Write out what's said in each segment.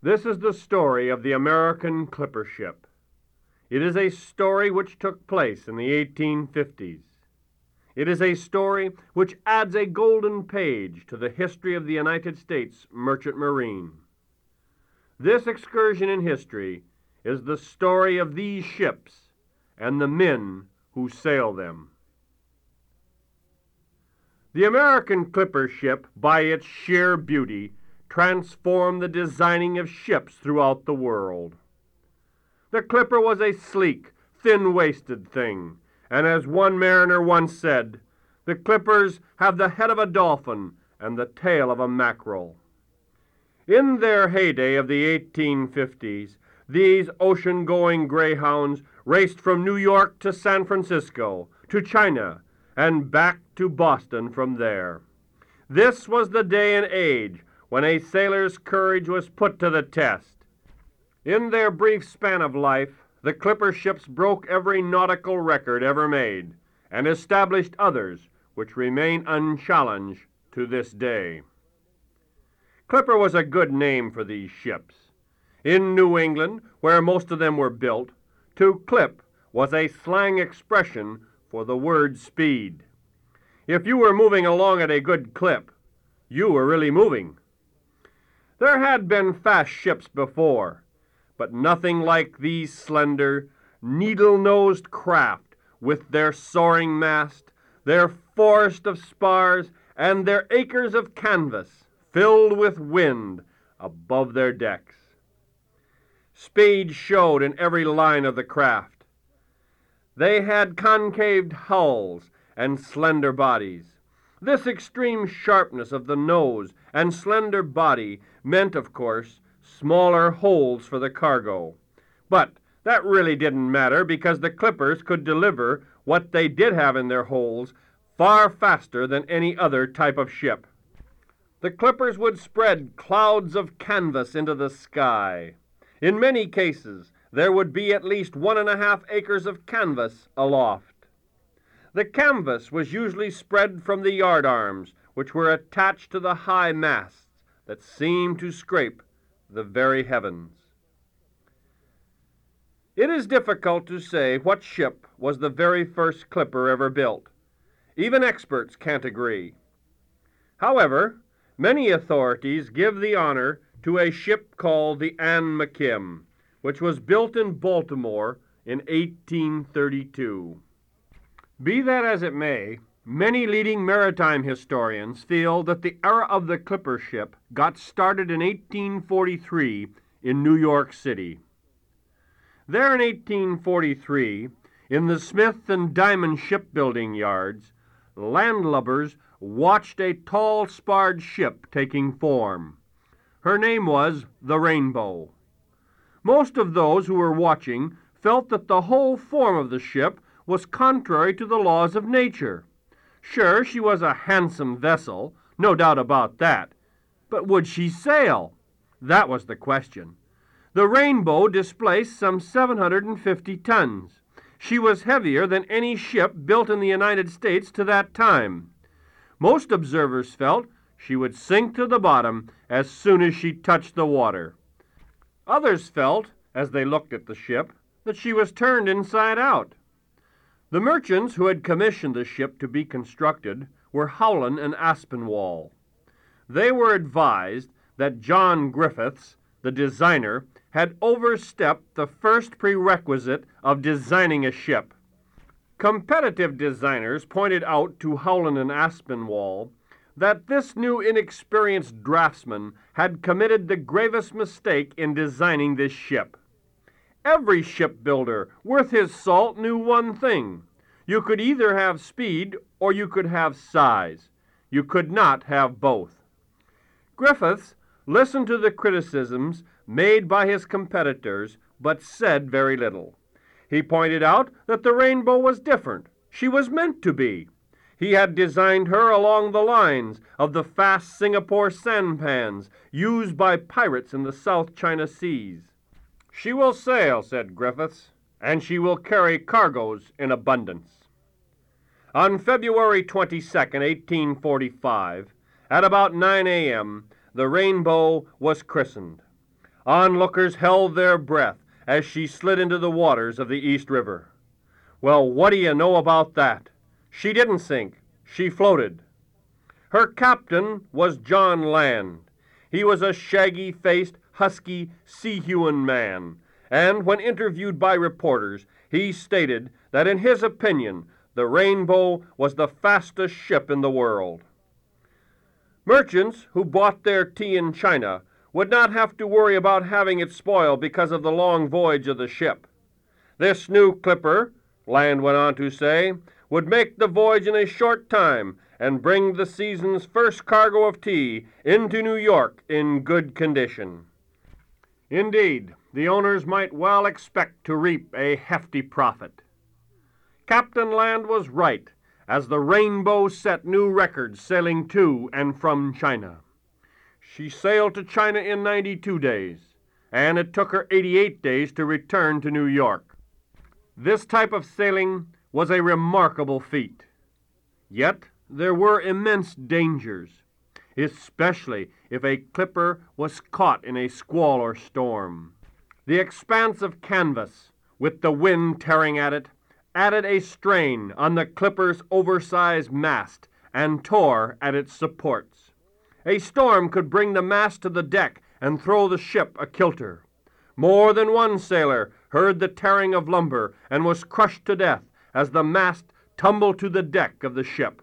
This is the story of the American clipper ship. It is a story which took place in the 1850s. It is a story which adds a golden page to the history of the United States Merchant Marine. This excursion in history is the story of these ships and the men who sail them. The American clipper ship, by its sheer beauty, transformed the designing of ships throughout the world. The clipper was a sleek, thin waisted thing, and as one mariner once said, the clippers have the head of a dolphin and the tail of a mackerel. In their heyday of the 1850s, these ocean going greyhounds raced from New York to San Francisco, to China, and back to Boston from there. This was the day and age when a sailor's courage was put to the test. In their brief span of life, the clipper ships broke every nautical record ever made and established others which remain unchallenged to this day. Clipper was a good name for these ships. In New England, where most of them were built, to clip was a slang expression for the word speed. If you were moving along at a good clip, you were really moving. There had been fast ships before, but nothing like these slender, needle nosed craft with their soaring mast, their forest of spars, and their acres of canvas filled with wind above their decks. Speed showed in every line of the craft. They had concaved hulls and slender bodies. This extreme sharpness of the nose and slender body meant, of course, smaller holes for the cargo. But that really didn't matter because the clippers could deliver what they did have in their holes far faster than any other type of ship. The clippers would spread clouds of canvas into the sky. In many cases, there would be at least one and a half acres of canvas aloft. The canvas was usually spread from the yardarms, which were attached to the high masts that seemed to scrape the very heavens. It is difficult to say what ship was the very first clipper ever built. Even experts can't agree. However, many authorities give the honor to a ship called the Ann McKim, which was built in Baltimore in 1832. Be that as it may, many leading maritime historians feel that the era of the clipper ship got started in 1843 in New York City. There in 1843, in the Smith and Diamond shipbuilding yards, landlubbers watched a tall sparred ship taking form. Her name was the Rainbow. Most of those who were watching felt that the whole form of the ship was contrary to the laws of nature. Sure, she was a handsome vessel, no doubt about that. But would she sail? That was the question. The Rainbow displaced some 750 tons. She was heavier than any ship built in the United States to that time. Most observers felt she would sink to the bottom as soon as she touched the water. Others felt, as they looked at the ship, that she was turned inside out. The merchants who had commissioned the ship to be constructed were Howland and Aspinwall. They were advised that John Griffiths, the designer, had overstepped the first prerequisite of designing a ship. Competitive designers pointed out to Howland and Aspinwall that this new inexperienced draftsman had committed the gravest mistake in designing this ship. Every shipbuilder worth his salt knew one thing. You could either have speed or you could have size. You could not have both. Griffiths listened to the criticisms made by his competitors, but said very little. He pointed out that the rainbow was different. She was meant to be. He had designed her along the lines of the fast Singapore sampans used by pirates in the South China Seas. She will sail, said Griffiths, and she will carry cargoes in abundance. On February 22, 1845, at about 9 a.m., the Rainbow was christened. Onlookers held their breath as she slid into the waters of the East River. Well, what do you know about that? She didn't sink, she floated. Her captain was John Land. He was a shaggy faced, husky, sea man, and when interviewed by reporters, he stated that in his opinion the Rainbow was the fastest ship in the world. Merchants who bought their tea in China would not have to worry about having it spoil because of the long voyage of the ship. This new clipper, Land went on to say, would make the voyage in a short time and bring the season's first cargo of tea into New York in good condition. Indeed, the owners might well expect to reap a hefty profit. Captain Land was right, as the Rainbow set new records sailing to and from China. She sailed to China in 92 days, and it took her 88 days to return to New York. This type of sailing was a remarkable feat. Yet there were immense dangers, especially if a clipper was caught in a squall or storm. The expanse of canvas, with the wind tearing at it, added a strain on the clipper's oversized mast and tore at its supports. A storm could bring the mast to the deck and throw the ship a kilter. More than one sailor heard the tearing of lumber and was crushed to death as the mast tumbled to the deck of the ship.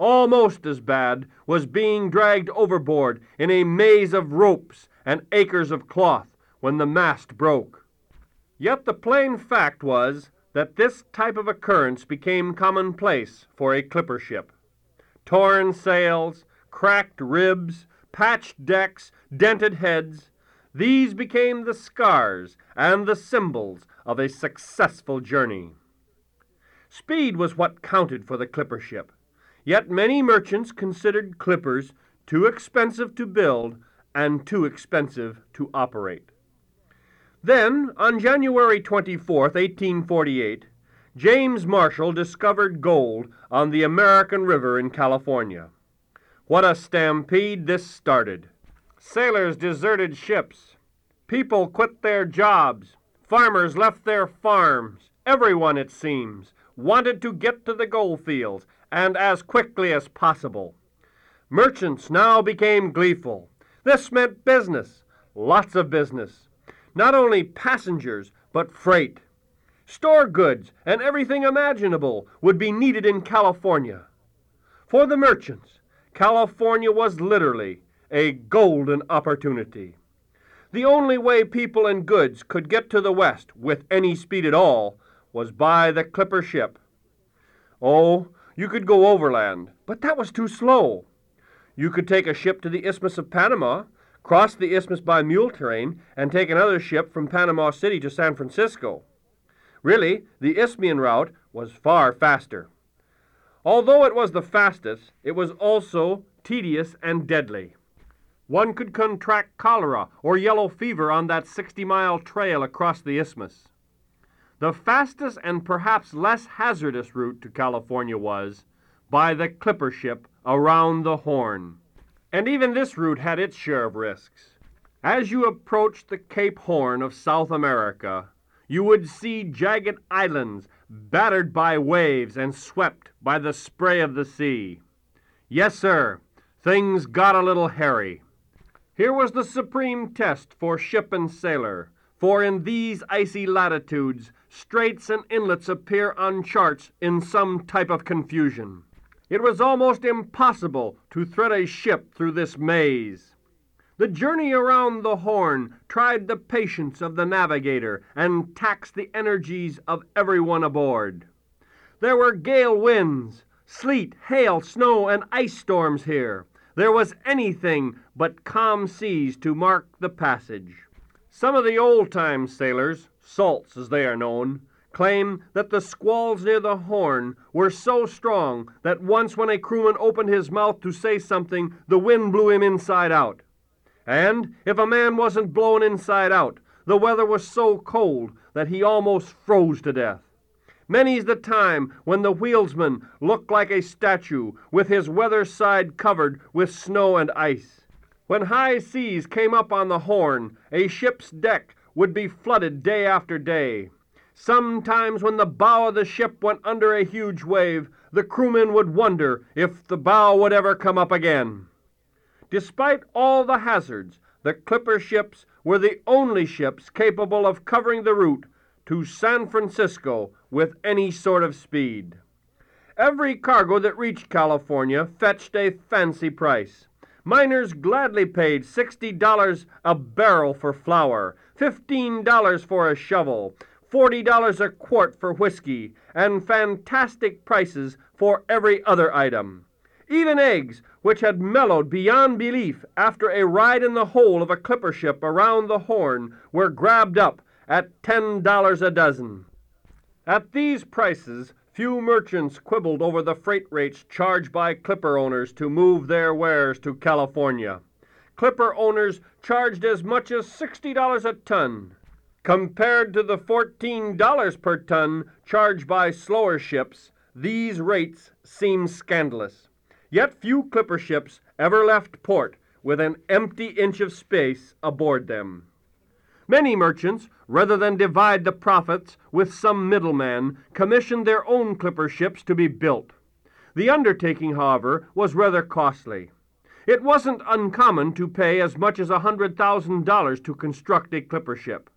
Almost as bad was being dragged overboard in a maze of ropes and acres of cloth when the mast broke. Yet the plain fact was that this type of occurrence became commonplace for a clipper ship. Torn sails, cracked ribs, patched decks, dented heads, these became the scars and the symbols of a successful journey. Speed was what counted for the clipper ship, yet many merchants considered clippers too expensive to build and too expensive to operate. Then, on January 24, 1848, James Marshall discovered gold on the American River in California. What a stampede this started! Sailors deserted ships. People quit their jobs. Farmers left their farms. Everyone, it seems, wanted to get to the gold fields, and as quickly as possible. Merchants now became gleeful. This meant business, lots of business. Not only passengers, but freight. Store goods and everything imaginable would be needed in California. For the merchants, California was literally a golden opportunity. The only way people and goods could get to the West with any speed at all was by the clipper ship. Oh, you could go overland, but that was too slow. You could take a ship to the Isthmus of Panama, cross the isthmus by mule train, and take another ship from Panama City to San Francisco. Really, the Isthmian route was far faster. Although it was the fastest, it was also tedious and deadly. One could contract cholera or yellow fever on that 60 mile trail across the isthmus. The fastest and perhaps less hazardous route to California was by the clipper ship around the Horn. And even this route had its share of risks. As you approached the Cape Horn of South America, you would see jagged islands battered by waves and swept by the spray of the sea. Yes, sir, things got a little hairy. Here was the supreme test for ship and sailor, for in these icy latitudes, straits and inlets appear on charts in some type of confusion. It was almost impossible to thread a ship through this maze. The journey around the Horn tried the patience of the navigator and taxed the energies of everyone aboard. There were gale winds, sleet, hail, snow, and ice storms here. There was anything but calm seas to mark the passage. Some of the old time sailors, salts as they are known, claim that the squalls near the Horn were so strong that once when a crewman opened his mouth to say something, the wind blew him inside out. And if a man wasn't blown inside out, the weather was so cold that he almost froze to death. Many's the time when the wheelsman looked like a statue with his weather side covered with snow and ice. When high seas came up on the Horn, a ship's deck would be flooded day after day. Sometimes, when the bow of the ship went under a huge wave, the crewmen would wonder if the bow would ever come up again. Despite all the hazards, the clipper ships were the only ships capable of covering the route to San Francisco with any sort of speed. Every cargo that reached California fetched a fancy price. Miners gladly paid $60 a barrel for flour, $15 for a shovel, $40 a quart for whiskey, and fantastic prices for every other item. Even eggs, which had mellowed beyond belief after a ride in the hold of a clipper ship around the Horn, were grabbed up at $10 a dozen. At these prices, few merchants quibbled over the freight rates charged by clipper owners to move their wares to California. Clipper owners charged as much as $60 a ton. Compared to the $14 per ton charged by slower ships, these rates seem scandalous. Yet few clipper ships ever left port with an empty inch of space aboard them. Many merchants, rather than divide the profits with some middleman, commissioned their own clipper ships to be built. The undertaking, however, was rather costly. It wasn't uncommon to pay as much as a $100,000 to construct a clipper ship.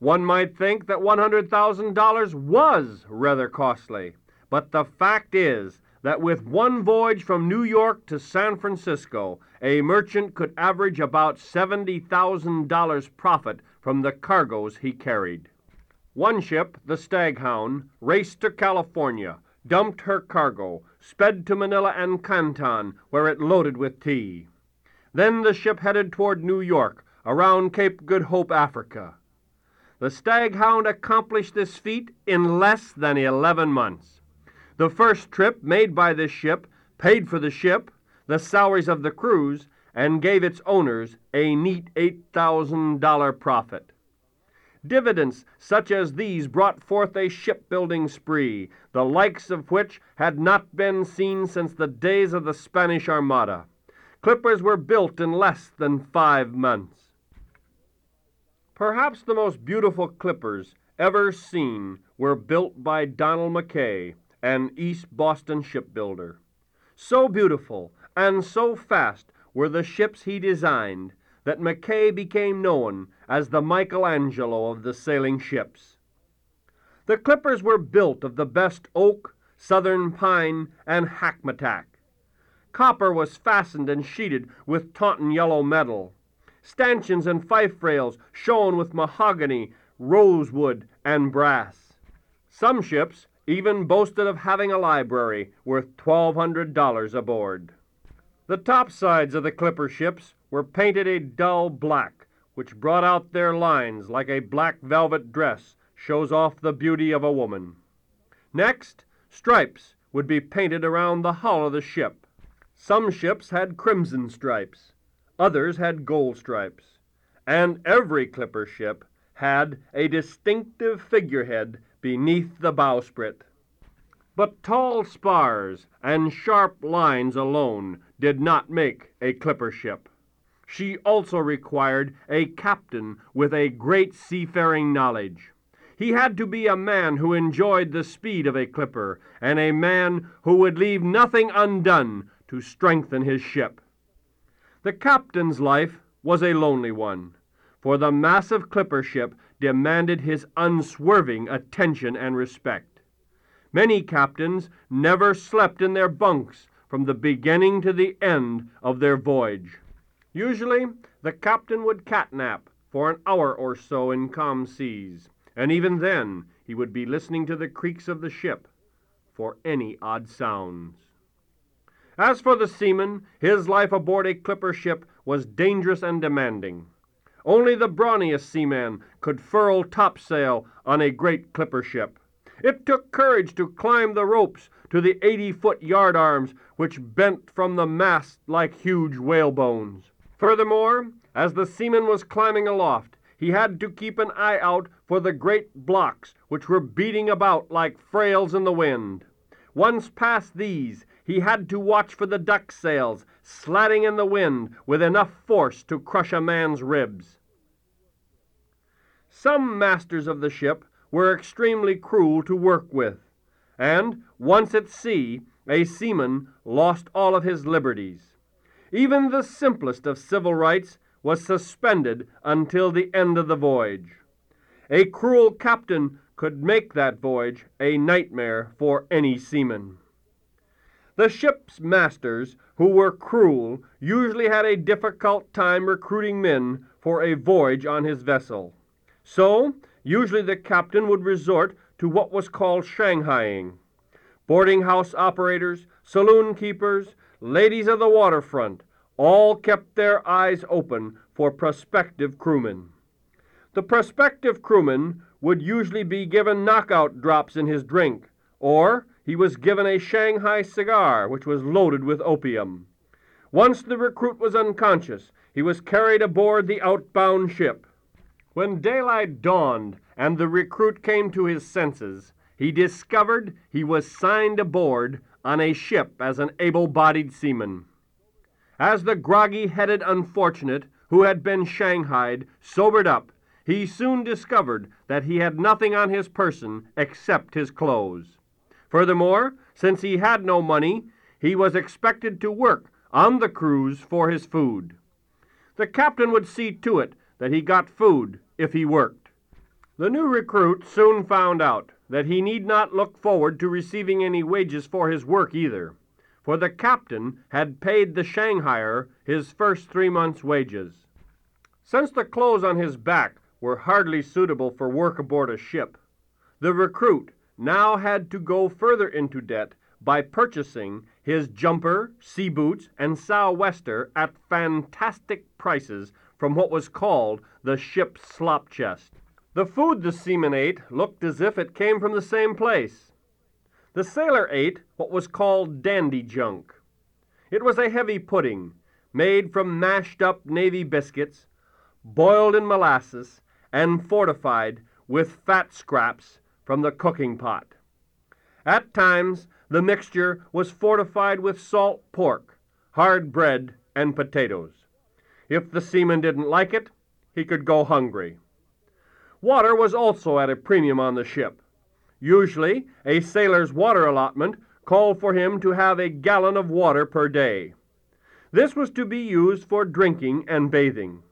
One might think that $100,000 was rather costly, but the fact is that with one voyage from New York to San Francisco, a merchant could average about $70,000 profit from the cargoes he carried. One ship, the Staghound, raced to California, dumped her cargo, sped to Manila and Canton, where it loaded with tea. Then the ship headed toward New York, around Cape Good Hope, Africa. The Staghound accomplished this feat in less than 11 months. The first trip made by this ship paid for the ship, the salaries of the crews, and gave its owners a neat $8,000 profit. Dividends such as these brought forth a shipbuilding spree, the likes of which had not been seen since the days of the Spanish Armada. Clippers were built in less than five months. Perhaps the most beautiful clippers ever seen were built by Donald McKay, an East Boston shipbuilder. So beautiful and so fast were the ships he designed that McKay became known as the Michelangelo of the sailing ships. The clippers were built of the best oak, southern pine, and hackmatack. Copper was fastened and sheeted with Taunton yellow metal. Stanchions and fife rails shone with mahogany, rosewood, and brass. Some ships even boasted of having a library worth $1,200 aboard. The topsides of the clipper ships were painted a dull black, which brought out their lines like a black velvet dress shows off the beauty of a woman. Next, stripes would be painted around the hull of the ship. Some ships had crimson stripes, others had gold stripes, and every clipper ship had a distinctive figurehead beneath the bowsprit. But tall spars and sharp lines alone did not make a clipper ship. She also required a captain with a great seafaring knowledge. He had to be a man who enjoyed the speed of a clipper, and a man who would leave nothing undone to strengthen his ship. The captain's life was a lonely one, for the massive clipper ship demanded his unswerving attention and respect. Many captains never slept in their bunks from the beginning to the end of their voyage. Usually, the captain would catnap for an hour or so in calm seas, and even then he would be listening to the creaks of the ship for any odd sounds. As for the seaman, his life aboard a clipper ship was dangerous and demanding. Only the brawniest seaman could furl topsail on a great clipper ship. It took courage to climb the ropes to the eighty foot yard arms which bent from the mast like huge whalebones. Furthermore, as the seaman was climbing aloft, he had to keep an eye out for the great blocks which were beating about like frails in the wind. Once past these, he had to watch for the duck sails slatting in the wind with enough force to crush a man's ribs. Some masters of the ship were extremely cruel to work with, and once at sea, a seaman lost all of his liberties. Even the simplest of civil rights was suspended until the end of the voyage. A cruel captain could make that voyage a nightmare for any seaman. The ship's masters, who were cruel, usually had a difficult time recruiting men for a voyage on his vessel. So, usually the captain would resort to what was called shanghaiing. Boarding house operators, saloon keepers, ladies of the waterfront, all kept their eyes open for prospective crewmen. The prospective crewman would usually be given knockout drops in his drink, or he was given a Shanghai cigar which was loaded with opium. Once the recruit was unconscious, he was carried aboard the outbound ship. When daylight dawned and the recruit came to his senses, he discovered he was signed aboard on a ship as an able bodied seaman. As the groggy headed unfortunate who had been shanghaied sobered up, he soon discovered that he had nothing on his person except his clothes. Furthermore, since he had no money, he was expected to work on the cruise for his food. The captain would see to it that he got food if he worked. The new recruit soon found out that he need not look forward to receiving any wages for his work either, for the captain had paid the Shanghaier his first three months' wages. Since the clothes on his back were hardly suitable for work aboard a ship, the recruit now had to go further into debt by purchasing his jumper, sea boots, and sou'wester at fantastic prices from what was called the ship's slop chest. The food the seamen ate looked as if it came from the same place. The sailor ate what was called dandy funk. It was a heavy pudding, made from mashed up navy biscuits, boiled in molasses, and fortified with fat scraps from the cooking pot. At times, the mixture was fortified with salt pork, hard bread, and potatoes. If the seaman didn't like it, he could go hungry. Water was also at a premium on the ship. Usually, a sailor's water allotment called for him to have a gallon of water per day. This was to be used for drinking and bathing.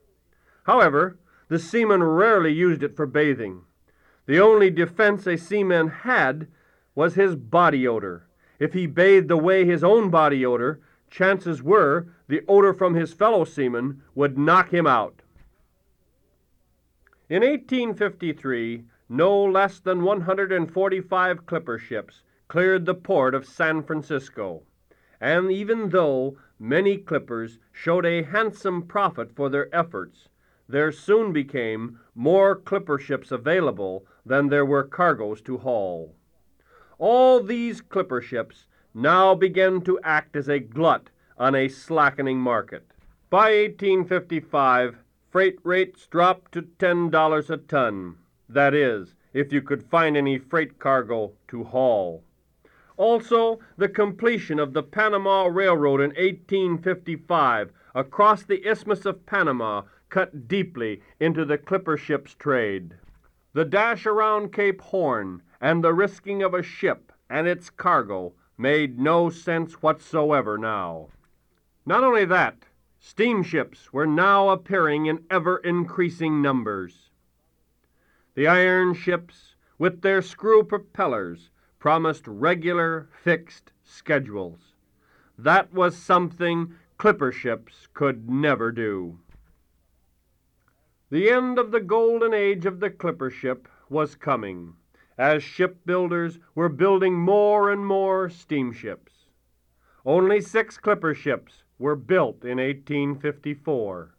However, the seaman rarely used it for bathing. The only defense a seaman had was his body odor. If he bathed away his own body odor, chances were the odor from his fellow seamen would knock him out. In 1853, no less than 145 clipper ships cleared the port of San Francisco, and even though many clippers showed a handsome profit for their efforts, there soon became more clipper ships available than there were cargoes to haul. All these clipper ships now began to act as a glut on a slackening market. By 1855, freight rates dropped to $10 a ton. That is, if you could find any freight cargo to haul. Also, the completion of the Panama Railroad in 1855 across the Isthmus of Panama cut deeply into the clipper ship's trade. The dash around Cape Horn and the risking of a ship and its cargo made no sense whatsoever now. Not only that, Steamships were now appearing in ever increasing numbers. The iron ships, with their screw propellers, promised regular, fixed schedules. That was something clipper ships could never do. The end of the golden age of the clipper ship was coming, as shipbuilders were building more and more steamships. Only six clipper ships were built in 1854.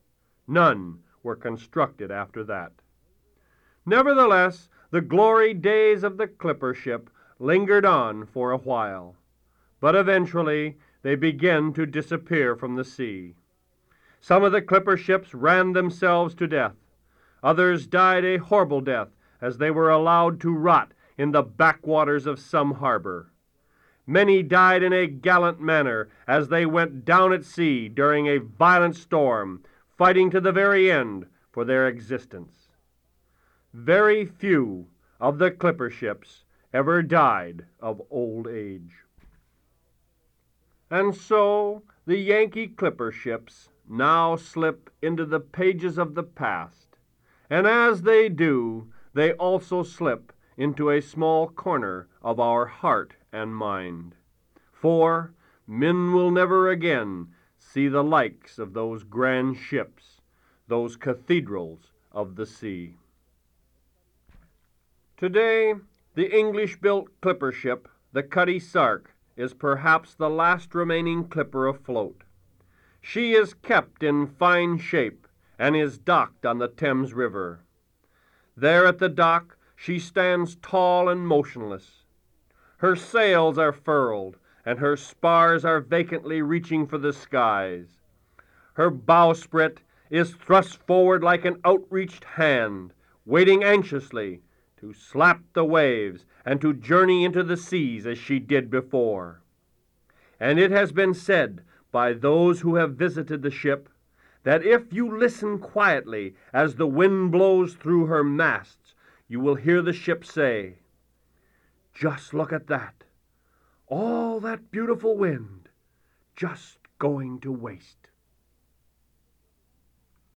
None were constructed after that. Nevertheless, the glory days of the clipper ship lingered on for a while, but eventually they began to disappear from the sea. Some of the clipper ships ran themselves to death. Others died a horrible death as they were allowed to rot in the backwaters of some harbor. Many died in a gallant manner as they went down at sea during a violent storm, fighting to the very end for their existence. Very few of the clipper ships ever died of old age. And so the Yankee clipper ships now slip into the pages of the past, and as they do, they also slip into a small corner of our heart and mind. For men will never again see the likes of those grand ships, those cathedrals of the sea. Today, the English built clipper ship, the Cutty Sark, is perhaps the last remaining clipper afloat. She is kept in fine shape and is docked on the Thames River. There at the dock she stands tall and motionless. Her sails are furled, and her spars are vacantly reaching for the skies. Her bowsprit is thrust forward like an outreached hand, waiting anxiously to slap the waves and to journey into the seas as she did before. And it has been said by those who have visited the ship that if you listen quietly as the wind blows through her masts, you will hear the ship say, Just look at that! All that beautiful wind just going to waste.